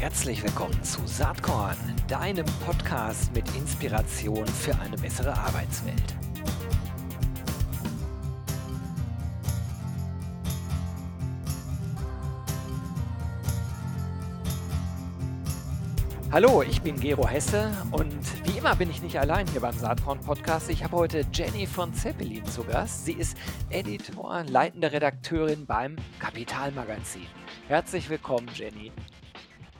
Herzlich willkommen zu Saatkorn, deinem Podcast mit Inspiration für eine bessere Arbeitswelt. Hallo, ich bin Gero Hesse und wie immer bin ich nicht allein hier beim Saatkorn Podcast. Ich habe heute Jenny von Zeppelin zu Gast. Sie ist Editor, leitende Redakteurin beim Kapitalmagazin. Herzlich willkommen, Jenny.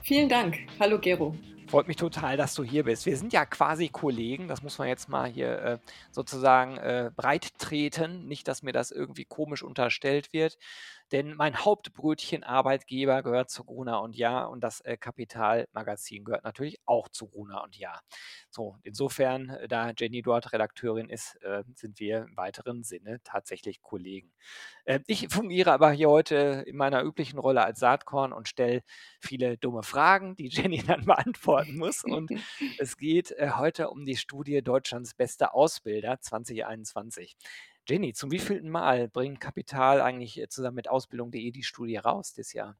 Vielen Dank. Hallo, Gero. Freut mich total, dass du hier bist. Wir sind ja quasi Kollegen, das muss man jetzt mal hier äh, sozusagen äh, breit treten. Nicht, dass mir das irgendwie komisch unterstellt wird. Denn mein Hauptbrötchen-Arbeitgeber gehört zu Gruner und Ja und das äh, Kapitalmagazin gehört natürlich auch zu Gruner und Ja. So, insofern, äh, da Jenny dort Redakteurin ist, äh, sind wir im weiteren Sinne tatsächlich Kollegen. Äh, ich fungiere aber hier heute in meiner üblichen Rolle als Saatkorn und stelle viele dumme Fragen, die Jenny dann beantworten muss. Und es geht äh, heute um die Studie Deutschlands beste Ausbilder 2021. Jenny, zum wievielten Mal bringt Kapital eigentlich äh, zusammen mit Ausbildung.de die Studie raus dieses Jahr?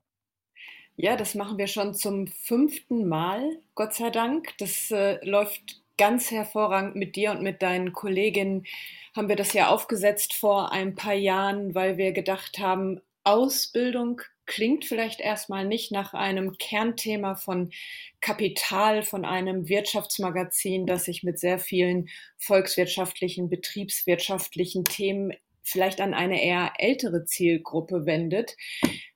Ja, das machen wir schon zum fünften Mal, Gott sei Dank. Das äh, läuft ganz hervorragend mit dir und mit deinen Kolleginnen. Haben wir das ja aufgesetzt vor ein paar Jahren, weil wir gedacht haben, Ausbildung klingt vielleicht erstmal nicht nach einem Kernthema von Kapital, von einem Wirtschaftsmagazin, das sich mit sehr vielen volkswirtschaftlichen, betriebswirtschaftlichen Themen vielleicht an eine eher ältere Zielgruppe wendet.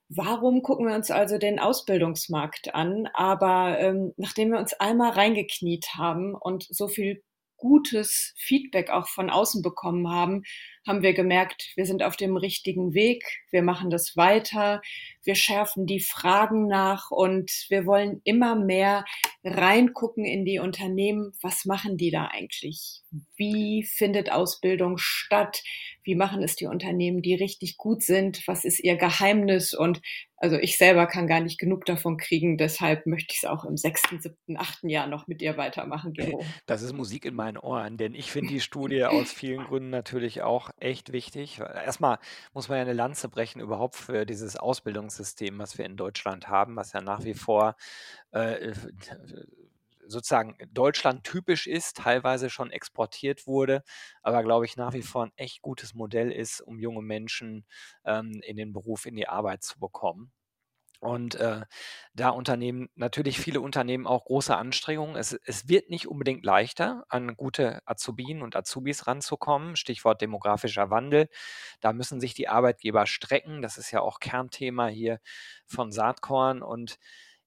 Warum gucken wir uns also den Ausbildungsmarkt an? Aber ähm, nachdem wir uns einmal reingekniet haben und so viel gutes Feedback auch von außen bekommen haben, haben wir gemerkt, wir sind auf dem richtigen Weg, wir machen das weiter, wir schärfen die Fragen nach und wir wollen immer mehr reingucken in die Unternehmen, was machen die da eigentlich? Wie findet Ausbildung statt? Wie machen es die Unternehmen, die richtig gut sind? Was ist ihr Geheimnis? Und also ich selber kann gar nicht genug davon kriegen, deshalb möchte ich es auch im sechsten, siebten, achten Jahr noch mit dir weitermachen, Gero. Das ist Musik in meinen Ohren, denn ich finde die Studie aus vielen Gründen natürlich auch echt wichtig. Erstmal muss man ja eine Lanze brechen überhaupt für dieses Ausbildungssystem, was wir in Deutschland haben, was ja nach wie vor äh, sozusagen Deutschland typisch ist, teilweise schon exportiert wurde, aber glaube ich nach wie vor ein echt gutes Modell ist, um junge Menschen ähm, in den Beruf, in die Arbeit zu bekommen. Und äh, da unternehmen natürlich viele Unternehmen auch große Anstrengungen. Es, es wird nicht unbedingt leichter, an gute Azubien und Azubis ranzukommen. Stichwort demografischer Wandel. Da müssen sich die Arbeitgeber strecken. Das ist ja auch Kernthema hier von Saatkorn. Und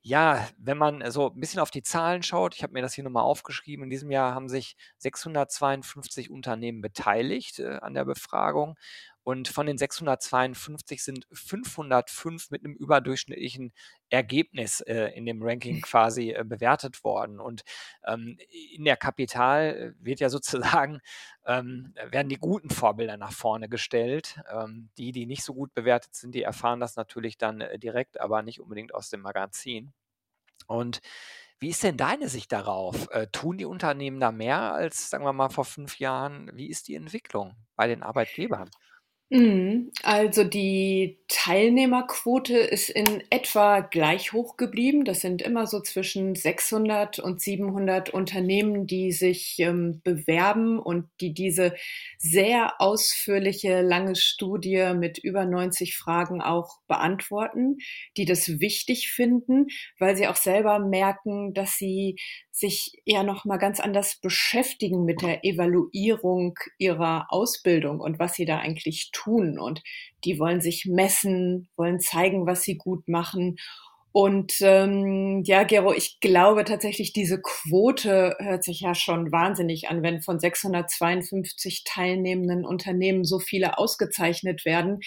ja, wenn man so ein bisschen auf die Zahlen schaut, ich habe mir das hier nochmal aufgeschrieben, in diesem Jahr haben sich 652 Unternehmen beteiligt äh, an der Befragung und von den 652 sind 505 mit einem überdurchschnittlichen Ergebnis äh, in dem Ranking quasi äh, bewertet worden. Und ähm, in der Kapital wird ja sozusagen, ähm, werden die guten Vorbilder nach vorne gestellt. Ähm, die, die nicht so gut bewertet sind, die erfahren das natürlich dann äh, direkt, aber nicht unbedingt aus dem Magazin. Und wie ist denn deine Sicht darauf? Äh, tun die Unternehmen da mehr als, sagen wir mal, vor fünf Jahren? Wie ist die Entwicklung bei den Arbeitgebern? Mhm. Also die Teilnehmerquote ist in etwa gleich hoch geblieben. Das sind immer so zwischen 600 und 700 Unternehmen, die sich ähm, bewerben und die diese sehr ausführliche, lange Studie mit über 90 Fragen auch beantworten, die das wichtig finden, weil sie auch selber merken, dass sie sich ja noch mal ganz anders beschäftigen mit der Evaluierung ihrer Ausbildung und was sie da eigentlich tun und die wollen sich messen, wollen zeigen, was sie gut machen und ähm, ja, Gero, ich glaube tatsächlich, diese Quote hört sich ja schon wahnsinnig an, wenn von 652 teilnehmenden Unternehmen so viele ausgezeichnet werden.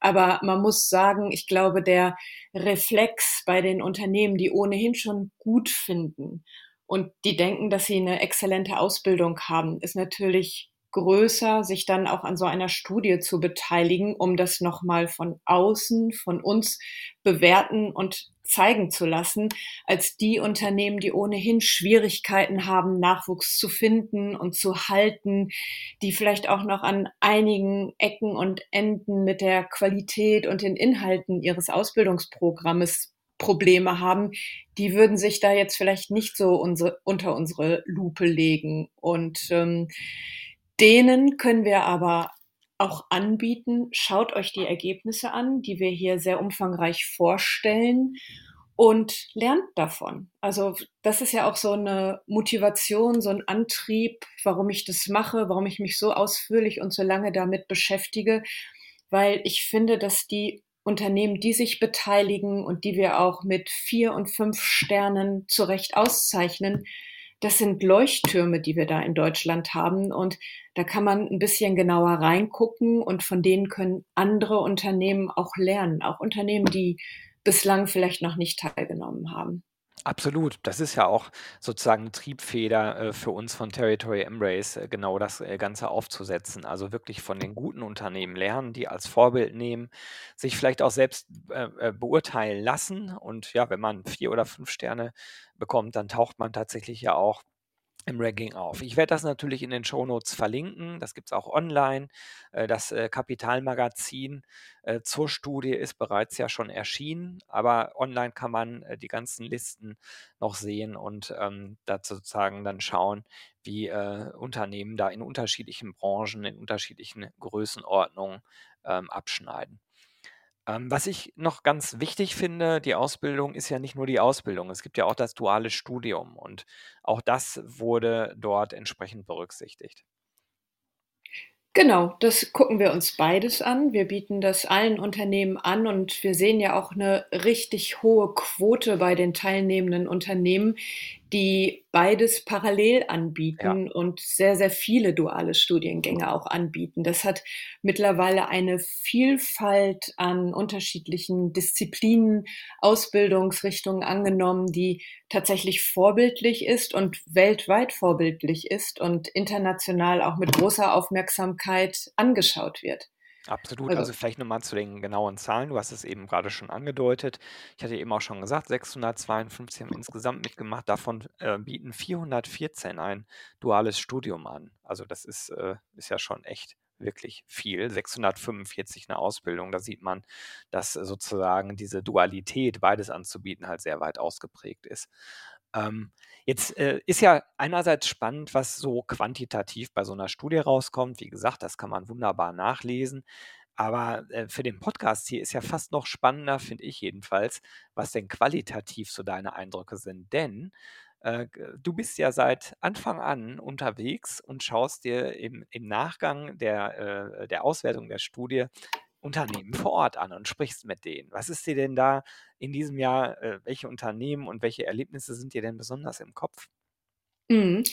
Aber man muss sagen, ich glaube, der Reflex bei den Unternehmen, die ohnehin schon gut finden und die denken, dass sie eine exzellente Ausbildung haben, ist natürlich größer, sich dann auch an so einer Studie zu beteiligen, um das nochmal von außen, von uns bewerten und zeigen zu lassen, als die Unternehmen, die ohnehin Schwierigkeiten haben, Nachwuchs zu finden und zu halten, die vielleicht auch noch an einigen Ecken und Enden mit der Qualität und den Inhalten ihres Ausbildungsprogrammes Probleme haben, die würden sich da jetzt vielleicht nicht so unsere, unter unsere Lupe legen. Und ähm, denen können wir aber auch anbieten, schaut euch die Ergebnisse an, die wir hier sehr umfangreich vorstellen und lernt davon. Also das ist ja auch so eine Motivation, so ein Antrieb, warum ich das mache, warum ich mich so ausführlich und so lange damit beschäftige, weil ich finde, dass die Unternehmen, die sich beteiligen und die wir auch mit vier und fünf Sternen zu Recht auszeichnen, das sind Leuchttürme, die wir da in Deutschland haben. Und da kann man ein bisschen genauer reingucken und von denen können andere Unternehmen auch lernen. Auch Unternehmen, die bislang vielleicht noch nicht teilgenommen haben. Absolut. Das ist ja auch sozusagen eine Triebfeder äh, für uns von Territory Embrace, äh, genau das äh, Ganze aufzusetzen. Also wirklich von den guten Unternehmen lernen, die als Vorbild nehmen, sich vielleicht auch selbst äh, äh, beurteilen lassen. Und ja, wenn man vier oder fünf Sterne bekommt, dann taucht man tatsächlich ja auch im Ranking auf. Ich werde das natürlich in den Shownotes verlinken. Das gibt es auch online. Äh, das äh, Kapitalmagazin äh, zur Studie ist bereits ja schon erschienen, aber online kann man die ganzen Listen noch sehen und ähm, dazu sozusagen dann schauen, wie äh, Unternehmen da in unterschiedlichen Branchen, in unterschiedlichen Größenordnungen ähm, abschneiden. Ähm, was ich noch ganz wichtig finde, die Ausbildung ist ja nicht nur die Ausbildung. Es gibt ja auch das duale Studium und auch das wurde dort entsprechend berücksichtigt. Genau, das gucken wir uns beides an. Wir bieten das allen Unternehmen an und wir sehen ja auch eine richtig hohe Quote bei den teilnehmenden Unternehmen, die beides parallel anbieten ja. und sehr, sehr viele duale Studiengänge auch anbieten. Das hat mittlerweile eine Vielfalt an unterschiedlichen Disziplinen, Ausbildungsrichtungen angenommen, die tatsächlich vorbildlich ist und weltweit vorbildlich ist und international auch mit großer Aufmerksamkeit angeschaut wird. Absolut. Also, Also vielleicht nochmal zu den genauen Zahlen. Du hast es eben gerade schon angedeutet. Ich hatte eben auch schon gesagt, 652 haben insgesamt mitgemacht. Davon äh, bieten 414 ein duales Studium an. Also das ist, äh, ist ja schon echt wirklich viel. 645 eine Ausbildung. Da sieht man, dass sozusagen diese Dualität, beides anzubieten, halt sehr weit ausgeprägt ist. Ähm, jetzt äh, ist ja einerseits spannend, was so quantitativ bei so einer Studie rauskommt. Wie gesagt, das kann man wunderbar nachlesen. Aber äh, für den Podcast hier ist ja fast noch spannender, finde ich jedenfalls, was denn qualitativ so deine Eindrücke sind. Denn äh, du bist ja seit Anfang an unterwegs und schaust dir im, im Nachgang der, äh, der Auswertung der Studie Unternehmen vor Ort an und sprichst mit denen. Was ist dir denn da in diesem Jahr, äh, welche Unternehmen und welche Erlebnisse sind dir denn besonders im Kopf? Mhm.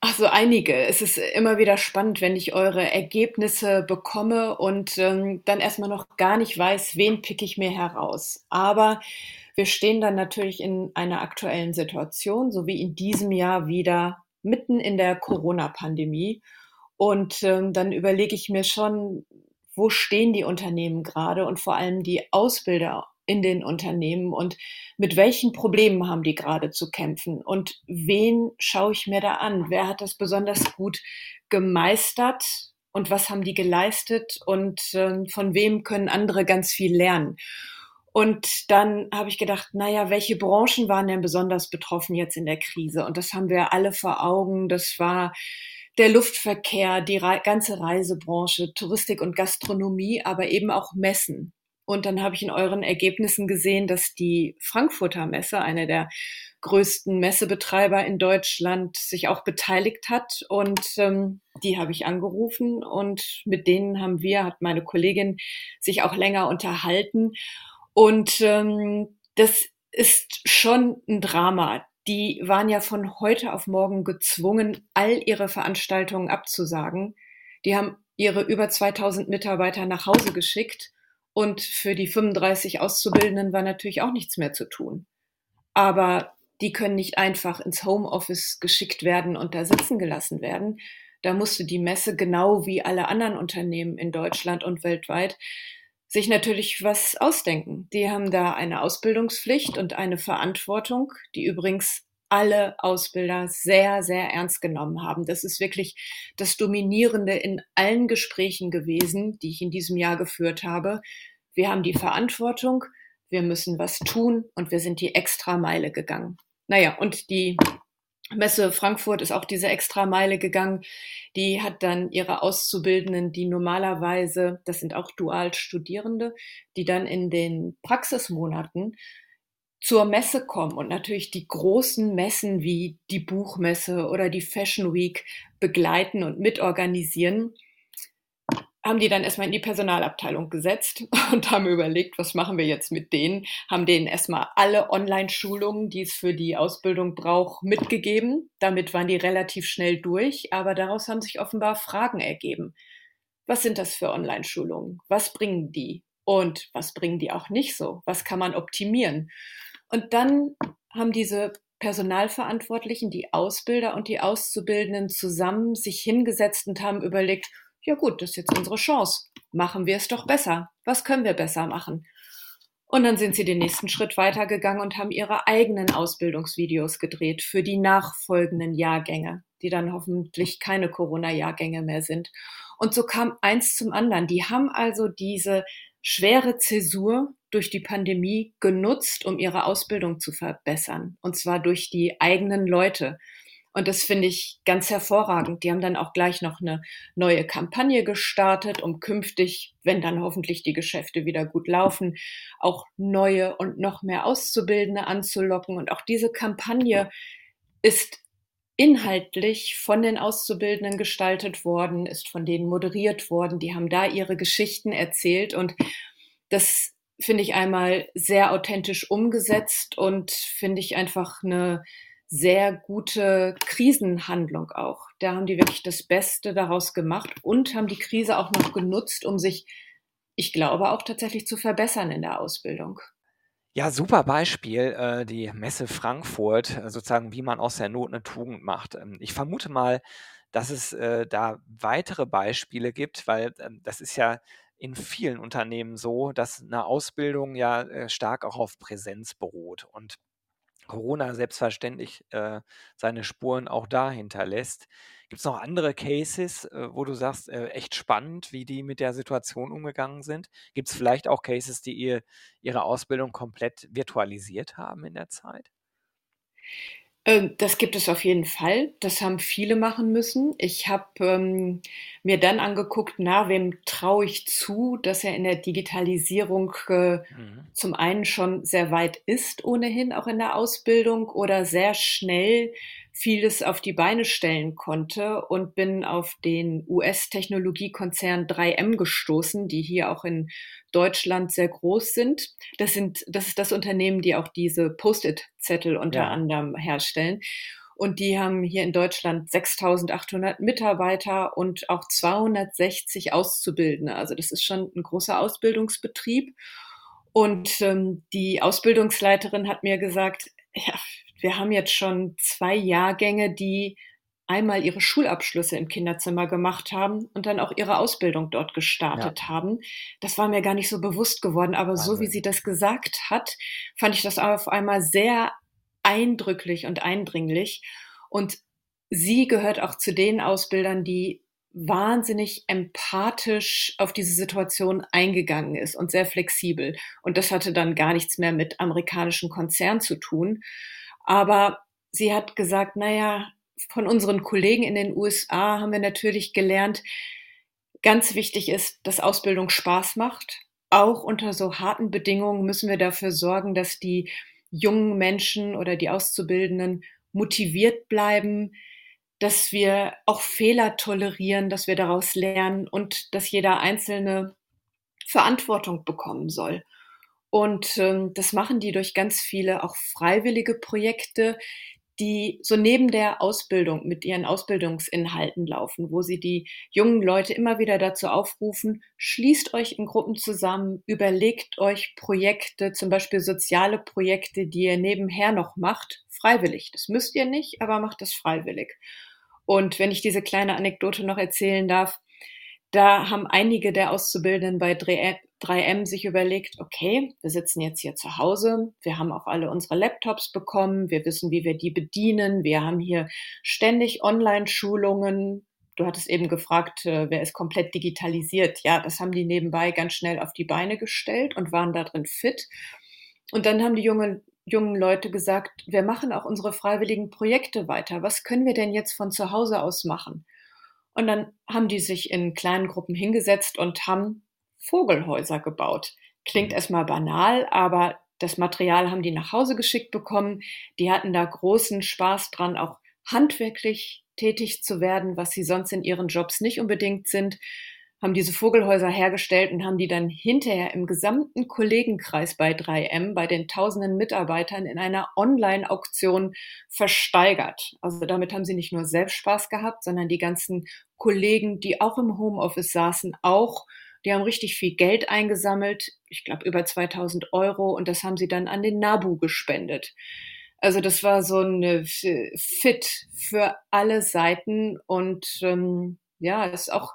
Ach einige. Es ist immer wieder spannend, wenn ich eure Ergebnisse bekomme und ähm, dann erstmal noch gar nicht weiß, wen picke ich mir heraus. Aber wir stehen dann natürlich in einer aktuellen Situation, so wie in diesem Jahr wieder mitten in der Corona-Pandemie. Und ähm, dann überlege ich mir schon, wo stehen die Unternehmen gerade und vor allem die Ausbilder in den Unternehmen und mit welchen Problemen haben die gerade zu kämpfen und wen schaue ich mir da an? Wer hat das besonders gut gemeistert und was haben die geleistet und äh, von wem können andere ganz viel lernen? Und dann habe ich gedacht, naja, welche Branchen waren denn besonders betroffen jetzt in der Krise? Und das haben wir alle vor Augen. Das war der Luftverkehr, die Re ganze Reisebranche, Touristik und Gastronomie, aber eben auch Messen. Und dann habe ich in euren Ergebnissen gesehen, dass die Frankfurter Messe, eine der größten Messebetreiber in Deutschland, sich auch beteiligt hat. Und ähm, die habe ich angerufen und mit denen haben wir, hat meine Kollegin sich auch länger unterhalten. Und ähm, das ist schon ein Drama die waren ja von heute auf morgen gezwungen, all ihre Veranstaltungen abzusagen. Die haben ihre über 2000 Mitarbeiter nach Hause geschickt und für die 35 Auszubildenden war natürlich auch nichts mehr zu tun. Aber die können nicht einfach ins Homeoffice geschickt werden und da sitzen gelassen werden. Da musste die Messe genau wie alle anderen Unternehmen in Deutschland und weltweit sich natürlich was ausdenken. Die haben da eine Ausbildungspflicht und eine Verantwortung, die übrigens alle Ausbilder sehr, sehr ernst genommen haben. Das ist wirklich das Dominierende in allen Gesprächen gewesen, die ich in diesem Jahr geführt habe. Wir haben die Verantwortung, wir müssen was tun und wir sind die Extrameile gegangen. Naja, und die Messe Frankfurt ist auch diese Extrameile gegangen. Die hat dann ihre Auszubildenden, die normalerweise, das sind auch Dualstudierende, die dann in den Praxismonaten zur Messe kommen und natürlich die großen Messen wie die Buchmesse oder die Fashion Week begleiten und mitorganisieren haben die dann erstmal in die Personalabteilung gesetzt und haben überlegt, was machen wir jetzt mit denen, haben denen erstmal alle Online-Schulungen, die es für die Ausbildung braucht, mitgegeben. Damit waren die relativ schnell durch, aber daraus haben sich offenbar Fragen ergeben. Was sind das für Online-Schulungen? Was bringen die? Und was bringen die auch nicht so? Was kann man optimieren? Und dann haben diese Personalverantwortlichen, die Ausbilder und die Auszubildenden zusammen sich hingesetzt und haben überlegt, ja gut, das ist jetzt unsere Chance. Machen wir es doch besser. Was können wir besser machen? Und dann sind sie den nächsten Schritt weitergegangen und haben ihre eigenen Ausbildungsvideos gedreht für die nachfolgenden Jahrgänge, die dann hoffentlich keine Corona-Jahrgänge mehr sind. Und so kam eins zum anderen. Die haben also diese schwere Zäsur durch die Pandemie genutzt, um ihre Ausbildung zu verbessern. Und zwar durch die eigenen Leute. Und das finde ich ganz hervorragend. Die haben dann auch gleich noch eine neue Kampagne gestartet, um künftig, wenn dann hoffentlich die Geschäfte wieder gut laufen, auch neue und noch mehr Auszubildende anzulocken. Und auch diese Kampagne ist inhaltlich von den Auszubildenden gestaltet worden, ist von denen moderiert worden. Die haben da ihre Geschichten erzählt und das finde ich einmal sehr authentisch umgesetzt und finde ich einfach eine sehr gute Krisenhandlung auch. Da haben die wirklich das Beste daraus gemacht und haben die Krise auch noch genutzt, um sich, ich glaube, auch tatsächlich zu verbessern in der Ausbildung. Ja, super Beispiel, äh, die Messe Frankfurt, äh, sozusagen, wie man aus der Not eine Tugend macht. Ähm, ich vermute mal, dass es äh, da weitere Beispiele gibt, weil ähm, das ist ja in vielen Unternehmen so, dass eine Ausbildung ja stark auch auf Präsenz beruht. Und Corona selbstverständlich äh, seine Spuren auch da hinterlässt. Gibt es noch andere Cases, äh, wo du sagst, äh, echt spannend, wie die mit der Situation umgegangen sind? Gibt es vielleicht auch Cases, die ihr, ihre Ausbildung komplett virtualisiert haben in der Zeit? Ähm, das gibt es auf jeden Fall. Das haben viele machen müssen. Ich habe ähm, mir dann angeguckt, na, wem traue ich zu, dass er in der Digitalisierung äh, mhm. zum einen schon sehr weit ist, ohnehin auch in der Ausbildung oder sehr schnell vieles auf die Beine stellen konnte und bin auf den US-Technologiekonzern 3M gestoßen, die hier auch in Deutschland sehr groß sind. Das sind, das ist das Unternehmen, die auch diese Post-it-Zettel unter ja. anderem herstellen. Und die haben hier in Deutschland 6800 Mitarbeiter und auch 260 Auszubildende. Also das ist schon ein großer Ausbildungsbetrieb. Und ähm, die Ausbildungsleiterin hat mir gesagt, ja, wir haben jetzt schon zwei Jahrgänge, die einmal ihre Schulabschlüsse im Kinderzimmer gemacht haben und dann auch ihre Ausbildung dort gestartet ja. haben. Das war mir gar nicht so bewusst geworden, aber Wahnsinn. so wie sie das gesagt hat, fand ich das auf einmal sehr eindrücklich und eindringlich. Und sie gehört auch zu den Ausbildern, die wahnsinnig empathisch auf diese Situation eingegangen ist und sehr flexibel. Und das hatte dann gar nichts mehr mit amerikanischen Konzernen zu tun, aber sie hat gesagt, naja, von unseren Kollegen in den USA haben wir natürlich gelernt, ganz wichtig ist, dass Ausbildung Spaß macht. Auch unter so harten Bedingungen müssen wir dafür sorgen, dass die jungen Menschen oder die Auszubildenden motiviert bleiben, dass wir auch Fehler tolerieren, dass wir daraus lernen und dass jeder Einzelne Verantwortung bekommen soll. Und ähm, das machen die durch ganz viele auch freiwillige Projekte, die so neben der Ausbildung mit ihren Ausbildungsinhalten laufen, wo sie die jungen Leute immer wieder dazu aufrufen, schließt euch in Gruppen zusammen, überlegt euch Projekte, zum Beispiel soziale Projekte, die ihr nebenher noch macht, freiwillig. Das müsst ihr nicht, aber macht das freiwillig. Und wenn ich diese kleine Anekdote noch erzählen darf, da haben einige der Auszubildenden bei 3M sich überlegt, okay, wir sitzen jetzt hier zu Hause, wir haben auch alle unsere Laptops bekommen, wir wissen, wie wir die bedienen, wir haben hier ständig Online-Schulungen. Du hattest eben gefragt, äh, wer ist komplett digitalisiert? Ja, das haben die nebenbei ganz schnell auf die Beine gestellt und waren da drin fit. Und dann haben die jungen, jungen Leute gesagt, wir machen auch unsere freiwilligen Projekte weiter. Was können wir denn jetzt von zu Hause aus machen? Und dann haben die sich in kleinen Gruppen hingesetzt und haben Vogelhäuser gebaut. Klingt mhm. erstmal banal, aber das Material haben die nach Hause geschickt bekommen. Die hatten da großen Spaß dran, auch handwerklich tätig zu werden, was sie sonst in ihren Jobs nicht unbedingt sind, haben diese Vogelhäuser hergestellt und haben die dann hinterher im gesamten Kollegenkreis bei 3M, bei den tausenden Mitarbeitern in einer Online-Auktion versteigert. Also damit haben sie nicht nur selbst Spaß gehabt, sondern die ganzen Kollegen, die auch im Homeoffice saßen, auch. Die haben richtig viel Geld eingesammelt, ich glaube über 2000 Euro, und das haben sie dann an den NABU gespendet. Also das war so eine Fit für alle Seiten und ähm, ja, ist auch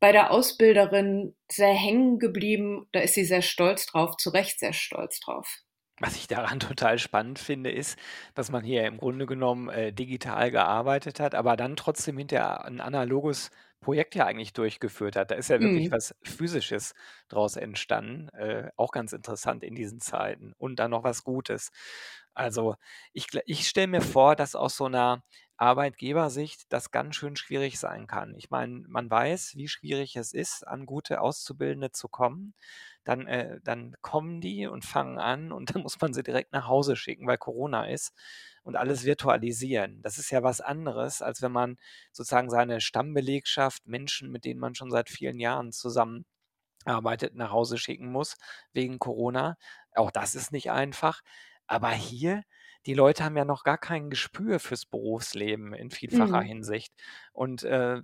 bei der Ausbilderin sehr hängen geblieben. Da ist sie sehr stolz drauf, zu Recht sehr stolz drauf. Was ich daran total spannend finde, ist, dass man hier im Grunde genommen äh, digital gearbeitet hat, aber dann trotzdem hinterher ein analoges Projekt ja eigentlich durchgeführt hat. Da ist ja wirklich Mhm. was Physisches draus entstanden. Äh, auch ganz interessant in diesen Zeiten. Und dann noch was Gutes. Also ich, ich stelle mir vor, dass aus so einer Arbeitgebersicht das ganz schön schwierig sein kann. Ich meine, man weiß, wie schwierig es ist, an gute Auszubildende zu kommen. Dann, äh, dann kommen die und fangen an und dann muss man sie direkt nach Hause schicken, weil Corona ist und alles virtualisieren. Das ist ja was anderes, als wenn man sozusagen seine Stammbelegschaft, Menschen, mit denen man schon seit vielen Jahren zusammenarbeitet, nach Hause schicken muss wegen Corona. Auch das ist nicht einfach. Aber hier, die Leute haben ja noch gar kein Gespür fürs Berufsleben in vielfacher Mhm. Hinsicht und äh,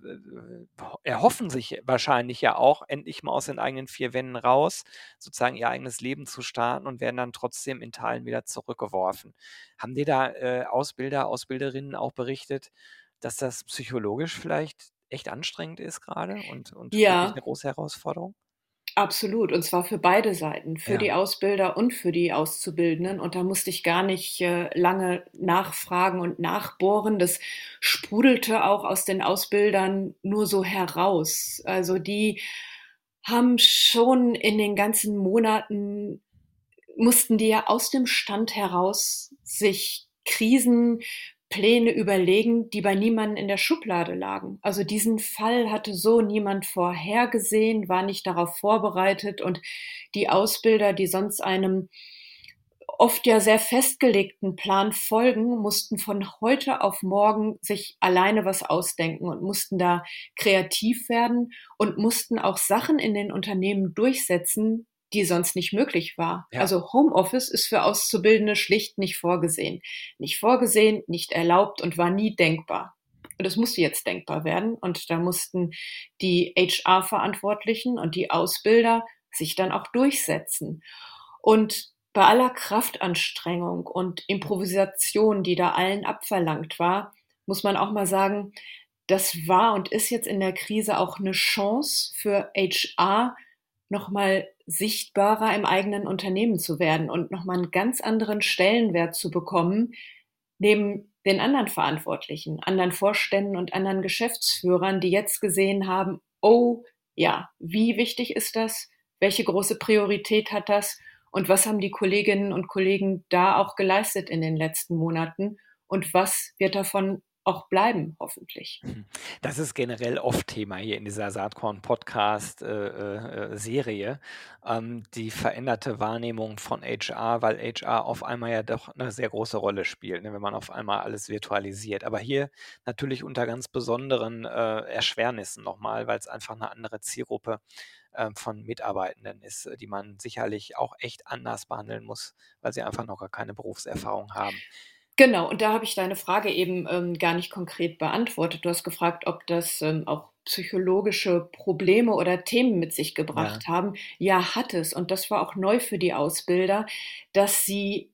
erhoffen sich wahrscheinlich ja auch, endlich mal aus den eigenen vier Wänden raus, sozusagen ihr eigenes Leben zu starten und werden dann trotzdem in Teilen wieder zurückgeworfen. Haben dir da äh, Ausbilder, Ausbilderinnen auch berichtet, dass das psychologisch vielleicht echt anstrengend ist gerade und, und wirklich eine Ja, große Herausforderung? Absolut. Und zwar für beide Seiten, für Ja, die Ausbilder und für die Auszubildenden. Und da musste ich gar nicht äh, lange nachfragen und nachbohren. Das sprudelte auch aus den Ausbildern nur so heraus. Also die haben schon in den ganzen Monaten mussten die ja aus dem Stand heraus sich Krisenpläne überlegen, die bei niemandem in der Schublade lagen. Also diesen Fall hatte so niemand vorhergesehen, war nicht darauf vorbereitet und die Ausbilder, die sonst einem oft ja sehr festgelegten Plan folgen, mussten von heute auf morgen sich alleine was ausdenken und mussten da kreativ werden und mussten auch Sachen in den Unternehmen durchsetzen, die sonst nicht möglich war. ja. Also Homeoffice ist für Auszubildende schlicht nicht vorgesehen. Nicht vorgesehen, nicht erlaubt und war nie denkbar. Und es musste jetzt denkbar werden. Und da mussten die HR-Verantwortlichen und die Ausbilder sich dann auch durchsetzen. Und bei aller Kraftanstrengung und Improvisation, die da allen abverlangt war, muss man auch mal sagen, das war und ist jetzt in der Krise auch eine Chance für HR, noch mal sichtbarer im eigenen Unternehmen zu werden und noch mal einen ganz anderen Stellenwert zu bekommen, neben den anderen Verantwortlichen, anderen Vorständen und anderen Geschäftsführern, die jetzt gesehen haben: „Oh ja, wie wichtig ist das? Welche große Priorität hat das? Und was haben die Kolleginnen und Kollegen da auch geleistet in den letzten Monaten? Und was wird davon auch bleiben, hoffentlich?“ Mhm. Das ist generell oft Thema hier in dieser Saatkorn-Podcast, äh, äh, äh, ähm, die veränderte Wahrnehmung von HR, weil HR auf einmal ja doch eine sehr große Rolle spielt, ne, wenn man auf einmal alles virtualisiert. Aber hier natürlich unter ganz besonderen, äh, Erschwernissen nochmal, weil es einfach eine andere Zielgruppe, ähm, von Mitarbeitenden ist, die man sicherlich auch echt anders behandeln muss, weil sie einfach noch gar keine Berufserfahrung haben. Genau, und da habe ich deine Frage eben, ähm, gar nicht konkret beantwortet. Du hast gefragt, ob das, ähm, auch psychologische Probleme oder Themen mit sich Ja, gebracht haben. Ja, hat es. Und das war auch neu für die Ausbilder, dass sie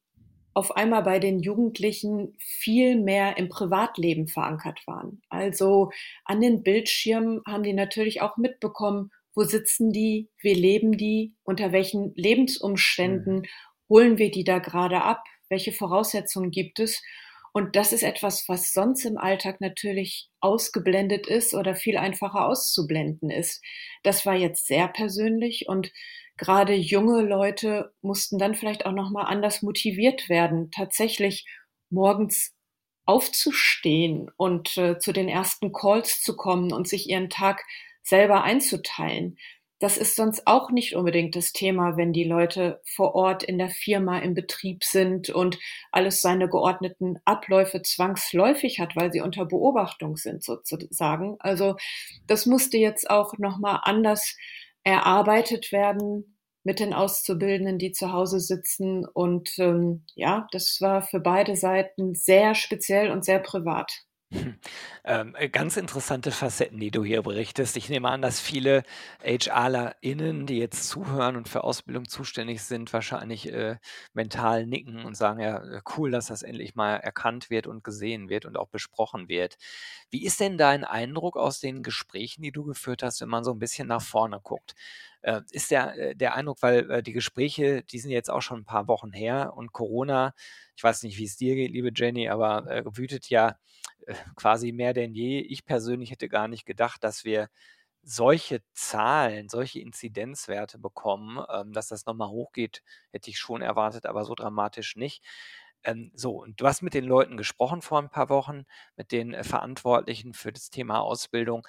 auf einmal bei den Jugendlichen viel mehr im Privatleben verankert waren. Also an den Bildschirmen haben die natürlich auch mitbekommen, wo sitzen die, wie leben die, unter welchen mhm. Lebensumständen holen wir die da gerade ab, welche Voraussetzungen gibt es. Und das ist etwas, was sonst im Alltag natürlich ausgeblendet ist oder viel einfacher auszublenden ist. Das war jetzt sehr persönlich und gerade junge Leute mussten dann vielleicht auch noch mal anders motiviert werden, tatsächlich morgens aufzustehen und äh, zu den ersten Calls zu kommen und sich ihren Tag selber einzuteilen. Das ist sonst auch nicht unbedingt das Thema, wenn die Leute vor Ort in der Firma im Betrieb sind und alles seine geordneten Abläufe zwangsläufig hat, weil sie unter Beobachtung sind sozusagen. Also das musste jetzt auch noch mal anders erarbeitet werden mit den Auszubildenden, die zu Hause sitzen. Und ähm, ja, das war für beide Seiten sehr speziell und sehr privat. Ähm, äh, ganz interessante Facetten, die du hier berichtest. Ich nehme an, dass viele HRlerInnen, die jetzt zuhören und für Ausbildung zuständig sind, wahrscheinlich äh, mental nicken und sagen, ja, äh, cool, dass das endlich mal erkannt wird und gesehen wird und auch besprochen wird. Wie ist denn dein Eindruck aus den Gesprächen, die du geführt hast, wenn man so ein bisschen nach vorne guckt? Äh, ist der, äh, der Eindruck, weil äh, die Gespräche, die sind jetzt auch schon ein paar Wochen her und Corona, ich weiß nicht, wie es dir geht, liebe Jenny, aber wütet ja quasi mehr denn je. Ich persönlich hätte gar nicht gedacht, dass wir solche Zahlen, solche Inzidenzwerte bekommen. Ähm, dass das nochmal hochgeht, hätte ich schon erwartet, aber so dramatisch nicht. Ähm, so, und du hast mit den Leuten gesprochen vor ein paar Wochen, mit den äh, Verantwortlichen für das Thema Ausbildung.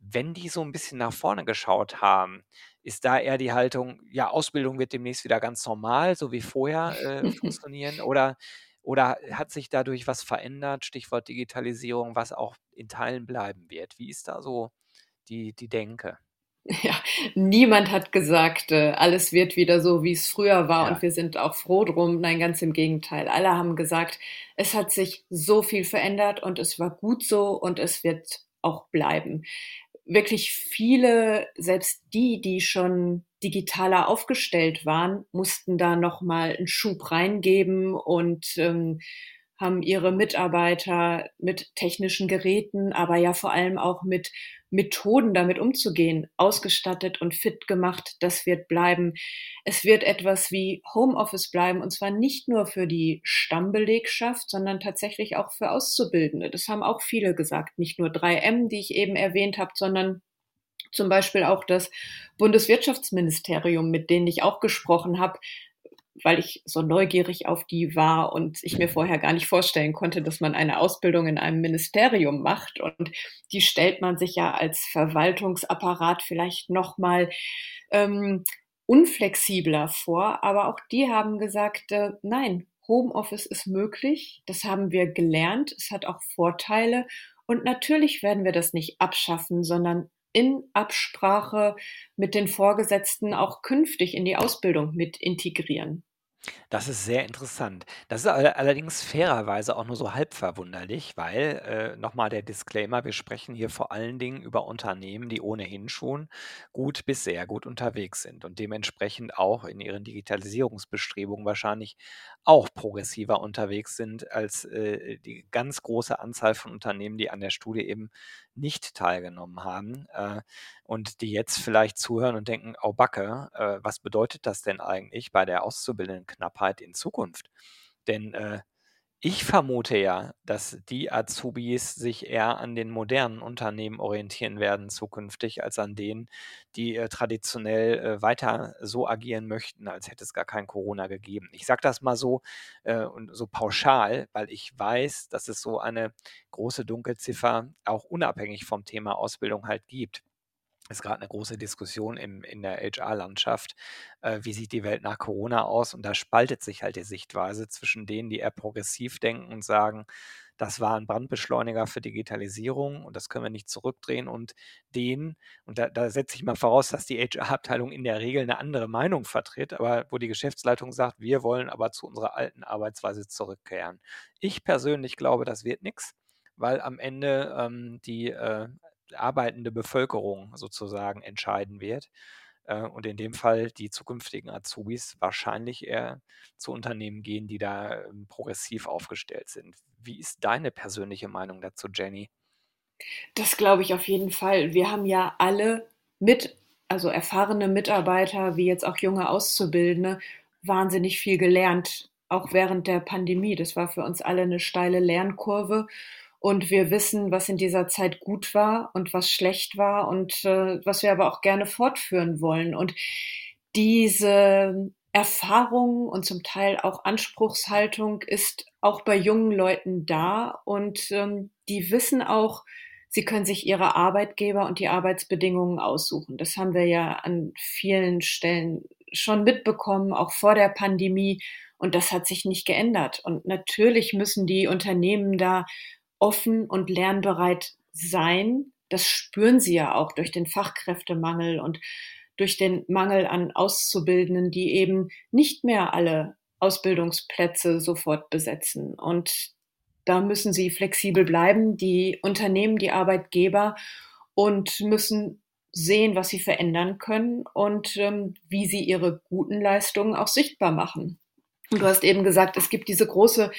Wenn die so ein bisschen nach vorne geschaut haben, ist da eher die Haltung, ja, Ausbildung wird demnächst wieder ganz normal, so wie vorher äh, funktionieren? Oder oder hat sich dadurch was verändert, Stichwort Digitalisierung, was auch in Teilen bleiben wird? Wie ist da so die die Denke? Ja, niemand hat gesagt, äh, alles wird wieder so, wie es früher war und wir sind auch froh drum. Nein, ganz im Gegenteil. Alle haben gesagt, es hat sich so viel verändert und es war gut so und es wird auch bleiben. Wirklich viele, selbst die, die schon digitaler aufgestellt waren, mussten da noch mal einen Schub reingeben und ähm, haben ihre Mitarbeiter mit technischen Geräten, aber ja vor allem auch mit Methoden damit umzugehen, ausgestattet und fit gemacht. Das wird bleiben. Es wird etwas wie Homeoffice bleiben und zwar nicht nur für die Stammbelegschaft, sondern tatsächlich auch für Auszubildende. Das haben auch viele gesagt. Nicht nur 3M, die ich eben erwähnt habe, sondern zum Beispiel auch das Bundeswirtschaftsministerium, mit denen ich auch gesprochen habe, weil ich so neugierig auf die war und ich mir vorher gar nicht vorstellen konnte, dass man eine Ausbildung in einem Ministerium macht. Und die stellt man sich ja als Verwaltungsapparat vielleicht noch mal ähm, unflexibler vor. Aber auch die haben gesagt, äh, nein, Homeoffice ist möglich. Das haben wir gelernt. Es hat auch Vorteile. Und natürlich werden wir das nicht abschaffen, sondern in Absprache mit den Vorgesetzten auch künftig in die Ausbildung mit integrieren. Das ist sehr interessant. Das ist allerdings fairerweise auch nur so halb verwunderlich, weil, äh, noch der Disclaimer, wir sprechen hier vor allen Dingen über Unternehmen, die ohnehin schon gut bis sehr gut unterwegs sind und dementsprechend auch in ihren Digitalisierungsbestrebungen wahrscheinlich auch progressiver unterwegs sind als, äh, die ganz große Anzahl von Unternehmen, die an der Studie eben nicht teilgenommen haben, äh, und die jetzt vielleicht zuhören und denken: „Au backe, äh, was bedeutet das denn eigentlich bei der Auszubildendenknappheit in Zukunft?“ Denn, äh, ich vermute ja, dass die Azubis sich eher an den modernen Unternehmen orientieren werden zukünftig als an denen, die, äh, traditionell, äh, weiter so agieren möchten, als hätte es gar kein Corona gegeben. Ich sage das mal so, äh, und so pauschal, weil ich weiß, dass es so eine große Dunkelziffer auch unabhängig vom Thema Ausbildung halt gibt ist gerade eine große Diskussion im in der HR-Landschaft. Äh, wie sieht die Welt nach Corona aus? Und da spaltet sich halt die Sichtweise zwischen denen, die eher progressiv denken und sagen: „Das war ein Brandbeschleuniger für Digitalisierung und das können wir nicht zurückdrehen“, und denen und da da setze ich mal voraus, dass die HR-Abteilung in der Regel eine andere Meinung vertritt, aber wo die Geschäftsleitung sagt: „Wir wollen aber zu unserer alten Arbeitsweise zurückkehren.“ Ich persönlich glaube, das wird nichts, weil am Ende, ähm, die, äh arbeitende Bevölkerung sozusagen entscheiden wird. Äh, und in dem Fall die zukünftigen Azubis wahrscheinlich eher zu Unternehmen gehen, die da ähm, progressiv aufgestellt sind. Wie ist deine persönliche Meinung dazu, Jenny? Das glaube ich auf jeden Fall. Wir haben ja alle mit, also erfahrene Mitarbeiter, wie jetzt auch junge Auszubildende, wahnsinnig viel gelernt, auch während der Pandemie. Das war für uns alle eine steile Lernkurve. Und wir wissen, was in dieser Zeit gut war und was schlecht war und äh, was wir aber auch gerne fortführen wollen. Und diese Erfahrung und zum Teil auch Anspruchshaltung ist auch bei jungen Leuten da und ähm, die wissen auch, sie können sich ihre Arbeitgeber und die Arbeitsbedingungen aussuchen. Das haben wir ja an vielen Stellen schon mitbekommen, auch vor der Pandemie. Und das hat sich nicht geändert. Und natürlich müssen die Unternehmen da offen und lernbereit sein. Das spüren sie ja auch durch den Fachkräftemangel und durch den Mangel an Auszubildenden, die eben nicht mehr alle Ausbildungsplätze sofort besetzen. Und da müssen sie flexibel bleiben, die Unternehmen, die Arbeitgeber und müssen sehen, was sie verändern können und ähm, wie sie ihre guten Leistungen auch sichtbar machen. Du hast eben gesagt, es gibt diese große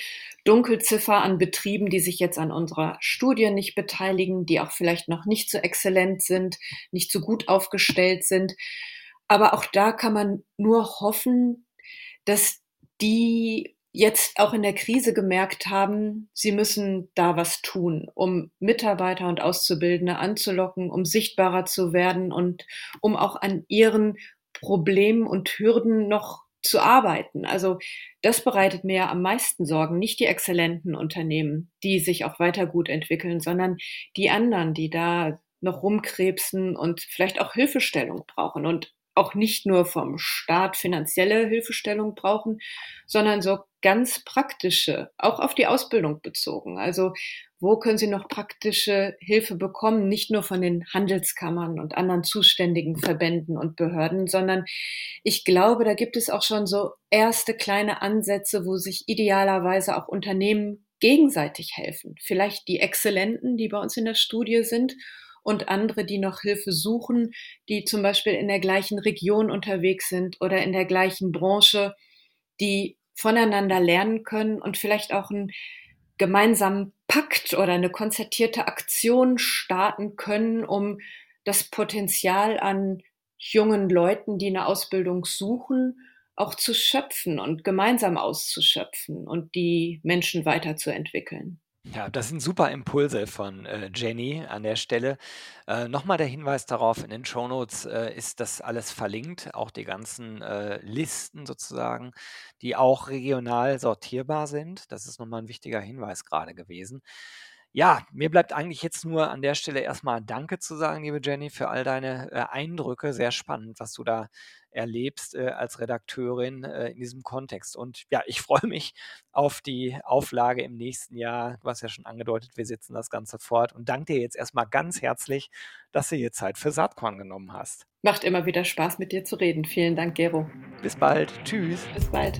Dunkelziffer an Betrieben, die sich jetzt an unserer Studie nicht beteiligen, die auch vielleicht noch nicht so exzellent sind, nicht so gut aufgestellt sind. Aber auch da kann man nur hoffen, dass die jetzt auch in der Krise gemerkt haben, sie müssen da was tun, um Mitarbeiter und Auszubildende anzulocken, um sichtbarer zu werden und um auch an ihren Problemen und Hürden noch zu arbeiten. Also das bereitet mir am meisten Sorgen, nicht die exzellenten Unternehmen, die sich auch weiter gut entwickeln, sondern die anderen, die da noch rumkrebsen und vielleicht auch Hilfestellung brauchen und auch nicht nur vom Staat finanzielle Hilfestellung brauchen, sondern so ganz praktische, auch auf die Ausbildung bezogen. Also wo können Sie noch praktische Hilfe bekommen? Nicht nur von den Handelskammern und anderen zuständigen Verbänden und Behörden, sondern ich glaube, da gibt es auch schon so erste kleine Ansätze, wo sich idealerweise auch Unternehmen gegenseitig helfen. Vielleicht die Exzellenten, die bei uns in der Studie sind und andere, die noch Hilfe suchen, die zum Beispiel in der gleichen Region unterwegs sind oder in der gleichen Branche, die voneinander lernen können und vielleicht auch einen gemeinsamen Pakt oder eine konzertierte Aktion starten können, um das Potenzial an jungen Leuten, die eine Ausbildung suchen, auch zu schöpfen und gemeinsam auszuschöpfen und die Menschen weiterzuentwickeln. Ja, das sind super Impulse von, äh, Jenny an der Stelle. Äh, noch der Hinweis darauf, in den Shownotes, äh, ist das alles verlinkt, auch die ganzen, äh, Listen sozusagen, die auch regional sortierbar sind. Das ist nochmal ein wichtiger Hinweis gerade gewesen. Ja, mir bleibt eigentlich jetzt nur an der Stelle erstmal Danke zu sagen, liebe Jenny, für all deine, äh, Eindrücke. Sehr spannend, was du da erlebst äh, als Redakteurin äh, in diesem Kontext. Und ja, ich freue mich auf die Auflage im nächsten Jahr. Du hast ja schon angedeutet, wir setzen das Ganze fort und danke dir jetzt erstmal ganz herzlich, dass du dir Zeit für Saatkorn genommen hast. Macht immer wieder Spaß, mit dir zu reden. Vielen Dank, Gero. Bis bald. Tschüss. Bis bald.